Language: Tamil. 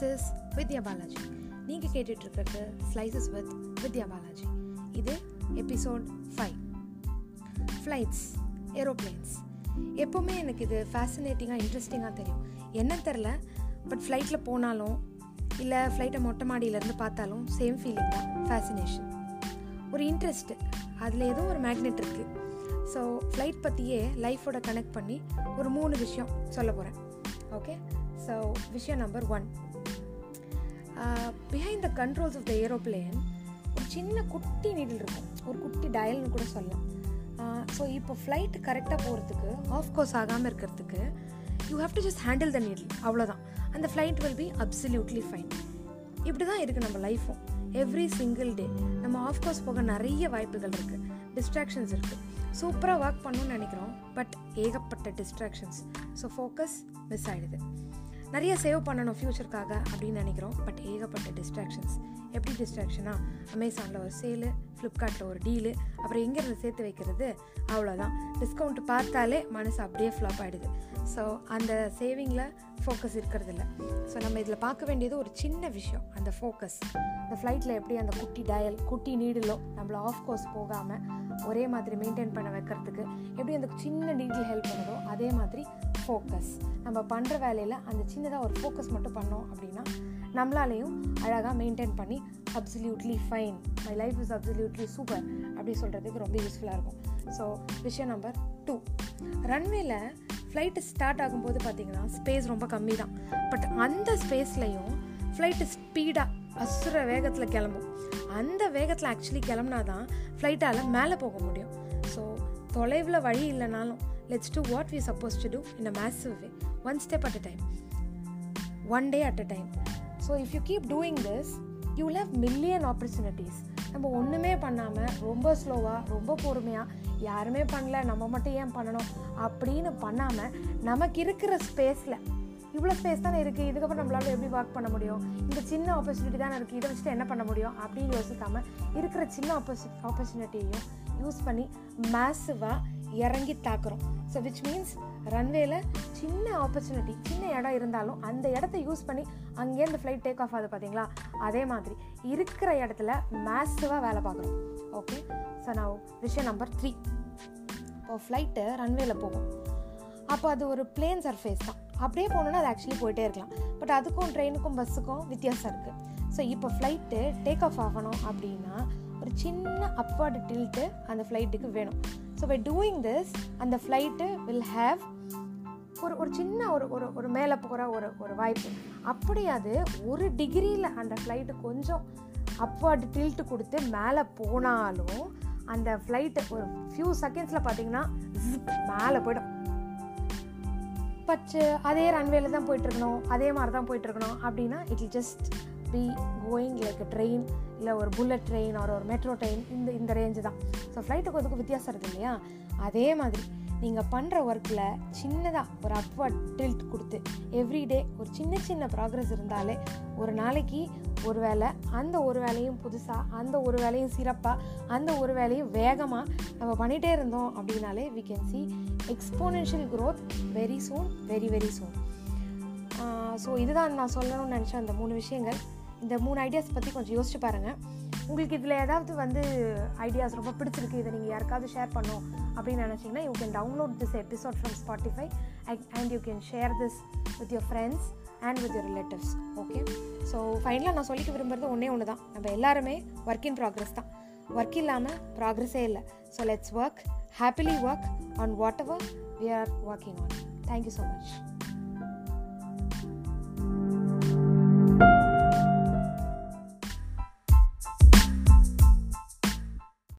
வித்யா பாலாஜி நீங்கள் கேட்டுட்ருக்கிறது ஸ்லைசஸ் வித் வித்யா பாலாஜி இது எபிசோட் ஃபைவ் ஃப்ளைட்ஸ் ஏரோப்ளைன்ஸ் எப்போவுமே எனக்கு இது ஃபேசினேட்டிங்காக இன்ட்ரெஸ்டிங்காக தெரியும். என்ன தெரில பட் ஃப்ளைட்டில் போனாலும் இல்லை ஃப்ளைட்டை மொட்டை மாடியிலேருந்து பார்த்தாலும் சேம் ஃபீலிங் தான் ஃபேசினேஷன் ஒரு இன்ட்ரெஸ்ட்டு அதில் ஏதோ ஒரு மேக்னெட் இருக்குது ஸோ ஃப்ளைட் பற்றியே லைஃபோட கனெக்ட் பண்ணி ஒரு மூணு விஷயம் சொல்ல போகிறேன் ஓகே ஸோ விஷயம் number one behind the controls of the aeroplane ஒரு சின்ன குட்டி நீடில் இருக்கும். ஒரு குட்டி டயல்னு கூட சொல்லலாம். ஸோ இப்போ ஃப்ளைட் கரெக்டாக போகிறதுக்கு ஆஃப் கோர்ஸ் ஆகாமல் இருக்கிறதுக்கு you have to just handle the needle அவ்வளோதான் அந்த flight will be absolutely fine இப்படி தான் இருக்குது நம்ம லைஃப்பும் எவ்ரி சிங்கிள் டே நம்ம ஆஃப் கோர்ஸ் போக நிறைய வாய்ப்புகள் இருக்குது டிஸ்ட்ராக்ஷன்ஸ் இருக்குது சூப்பராக ஒர்க் பண்ணணும்னு நினைக்கிறோம். பட் ஏகப்பட்ட டிஸ்ட்ராக்ஷன்ஸ் ஸோ ஃபோக்கஸ் மிஸ் ஆகிடுது நிறைய சேவ் பண்ணணும் ஃப்யூச்சருக்காக அப்படின்னு நினைக்கிறோம். பட் ஏகப்பட்ட டிஸ்ட்ராக்ஷன்ஸ் எப்படி டிஸ்ட்ராக்ஷனாக அமேசானில் ஒரு சேலு ஃப்ளிப்கார்ட்டில் ஒரு டீலு அப்புறம் எங்கேருந்து சேர்த்து வைக்கிறது? அவ்வளோதான் டிஸ்கவுண்ட் பார்த்தாலே மனசு அப்படியே ஃப்ளாப் ஆகிடுது ஸோ அந்த சேவிங்கில் ஃபோக்கஸ் இருக்கிறது இல்லை ஸோ நம்ம இதில் பார்க்க வேண்டியது ஒரு சின்ன விஷயம். அந்த ஃபோக்கஸ் இந்த ஃப்ளைட்டில் எப்படி அந்த குட்டி டயல் குட்டி நீடிலோ நம்மளை ஆஃப் கோர்ஸ் போகாமல் ஒரே மாதிரி மெயின்டைன் பண்ண வைக்கிறதுக்கு எப்படி அந்த சின்ன நீடில் ஹெல்ப் பண்ணுதோ அதே மாதிரி ஃபோக்கஸ் நம்ம பண்ணுற வேலையில் அந்த சின்னதாக ஒரு ஃபோக்கஸ் மட்டும் பண்ணோம் அப்படின்னா நம்மளாலையும் அழகாக மெயின்டைன் பண்ணி absolutely fine my life is absolutely super அப்படி சொல்கிறதுக்கு ரொம்ப யூஸ்ஃபுல்லாக இருக்கும். ஸோ விஷயம் நம்பர் டூ ரன்வேல ஃப்ளைட்டு ஸ்டார்ட் ஆகும்போது பார்த்தீங்கன்னா ஸ்பேஸ் ரொம்ப கம்மி தான் பட் அந்த ஸ்பேஸ்லையும் ஃப்ளைட்டு ஸ்பீடாக அசுர வேகத்தில் கிளம்பும். அந்த வேகத்தில் ஆக்சுவலி கிளம்புனா தான் ஃப்ளைட்டால் மேலே போக முடியும். ஸோ தொலைவில் வழி இல்லைனாலும் let's do what we suppose to do in a massive way one step at a time one day at a time so if you keep doing this you will have million opportunities நம்ம ஒன்றுமே பண்ணாமல் ரொம்ப ஸ்லோவாக ரொம்ப பொறுமையாக யாருமே பண்ணல நம்ம மட்டும் ஏன் பண்ணணும் அப்படின்னு பண்ணாமல் நமக்கு இருக்கிற ஸ்பேஸில் இவ்வளோ ஸ்பேஸ் தானே இருக்குது இதுக்கப்புறம் நம்மளால எப்படி ஒர்க் பண்ண முடியும்? இந்த சின்ன ஆப்பர்ச்சுனிட்டி தானே இருக்குது இதை வச்சுட்டு என்ன பண்ண முடியும்? அப்படின்னு யோசிக்காமல் இருக்கிற சின்ன ஆப்பர்ச்சு ஆப்பர்ச்சுனிட்டியையும் யூஸ் பண்ணி மேசிவாக இறங்கி தாக்குறோம். ஸோ விச் மீன்ஸ் ரன்வேல சின்ன ஆப்பர்ச்சுனிட்டி சின்ன இடம் இருந்தாலும் அந்த இடத்த யூஸ் பண்ணி அங்கேருந்து ஃப்ளைட் டேக் ஆஃப் ஆகுது பார்த்தீங்களா அதே மாதிரி இருக்கிற இடத்துல மேசிவாக வேலை பார்க்குறோம். ஓகே ஸோ நான் விஷயம் நம்பர் த்ரீ இப்போ ஃப்ளைட்டு ரன்வேல போகும். அப்போ அது ஒரு பிளேன் சர்ஃபேஸ் தான். அப்படியே போகணுன்னா அது ஆக்சுவலி போயிட்டே இருக்கலாம். பட் அதுக்கும் ட்ரெயினுக்கும் பஸ்ஸுக்கும் வித்தியாசம் இருக்குது ஸோ இப்போ ஃப்ளைட்டு டேக் ஆஃப் ஆகணும் அப்படின்னா ஒரு சின்ன அப்வர்டு டில்ட்டு அந்த ஃப்ளைட்டுக்கு வேணும். ஸோ பை டூயிங் திஸ் அந்த ஃப்ளைட்டு வில் ஹேவ் ஒரு ஒரு சின்ன ஒரு ஒரு ஒரு மேலே போகிற ஒரு ஒரு வாய்ப்பு. அப்படி அது ஒரு டிகிரியில் அந்த ஃப்ளைட்டு கொஞ்சம் அப்வர்டு டில்ட்டு கொடுத்து மேலே போனாலும் அந்த ஃப்ளைட்டு ஒரு ஃபியூ செகண்ட்ஸில் பார்த்தீங்கன்னா மேலே போயிடும். பட் அதே ரன்வேல தான் போயிட்டுருக்கணும் அதே மாதிரி தான் போயிட்டுருக்கணும் அப்படின்னா it'll just be going like train இல்லை ஒரு புல்லட் ட்ரெயின் ஒரு ஒரு மெட்ரோ ட்ரெயின் இந்த இந்த ரேஞ்சு தான். ஸோ ஃப்ளைட்டுக்கு அதுக்கு வித்தியாசம் இருக்குது இல்லையா? அதே மாதிரி நீங்கள் பண்ணுற ஒர்க்கில் சின்னதாக ஒரு அப்வர்ட் டில்ட் கொடுத்து எவ்ரிடே ஒரு சின்ன சின்ன ப்ராக்ரஸ் இருந்தாலே ஒரு நாளைக்கு ஒரு வேலை அந்த ஒரு வேலையும் புதுசாக அந்த ஒரு வேலையும் சிறப்பாக அந்த ஒரு வேலையும் வேகமாக நம்ம பண்ணிகிட்டே இருந்தோம் அப்படின்னாலே we can see exponential growth very soon very very soon so இதுதான் நான் சொல்லணும்னு நினச்ச அந்த மூணு விஷயங்கள். இந்த மூணு ஐடியாஸ் பற்றி கொஞ்சம் யோசிச்சு பாருங்கள் உங்களுக்கு இதில் ஏதாவது வந்து ஐடியாஸ் ரொம்ப பிடிச்சிருக்கு இதை நீங்கள் யாருக்காவது ஷேர் பண்ணும் அப்படின்னு நினச்சிங்கன்னா you can download this episode from Spotify and you can share this with your friends and with your relatives okay so ஃபைனலாக நான் சொல்லிக்க விரும்புகிறது ஒன்றே ஒன்று தான் நம்ம எல்லாருமே ஒர்க் இன் ப்ராக்ரஸ் தான். ஒர்க் இல்லாமல் ப்ராக்ரஸே இல்லை. So let's work happily work on whatever we are working on thank you so much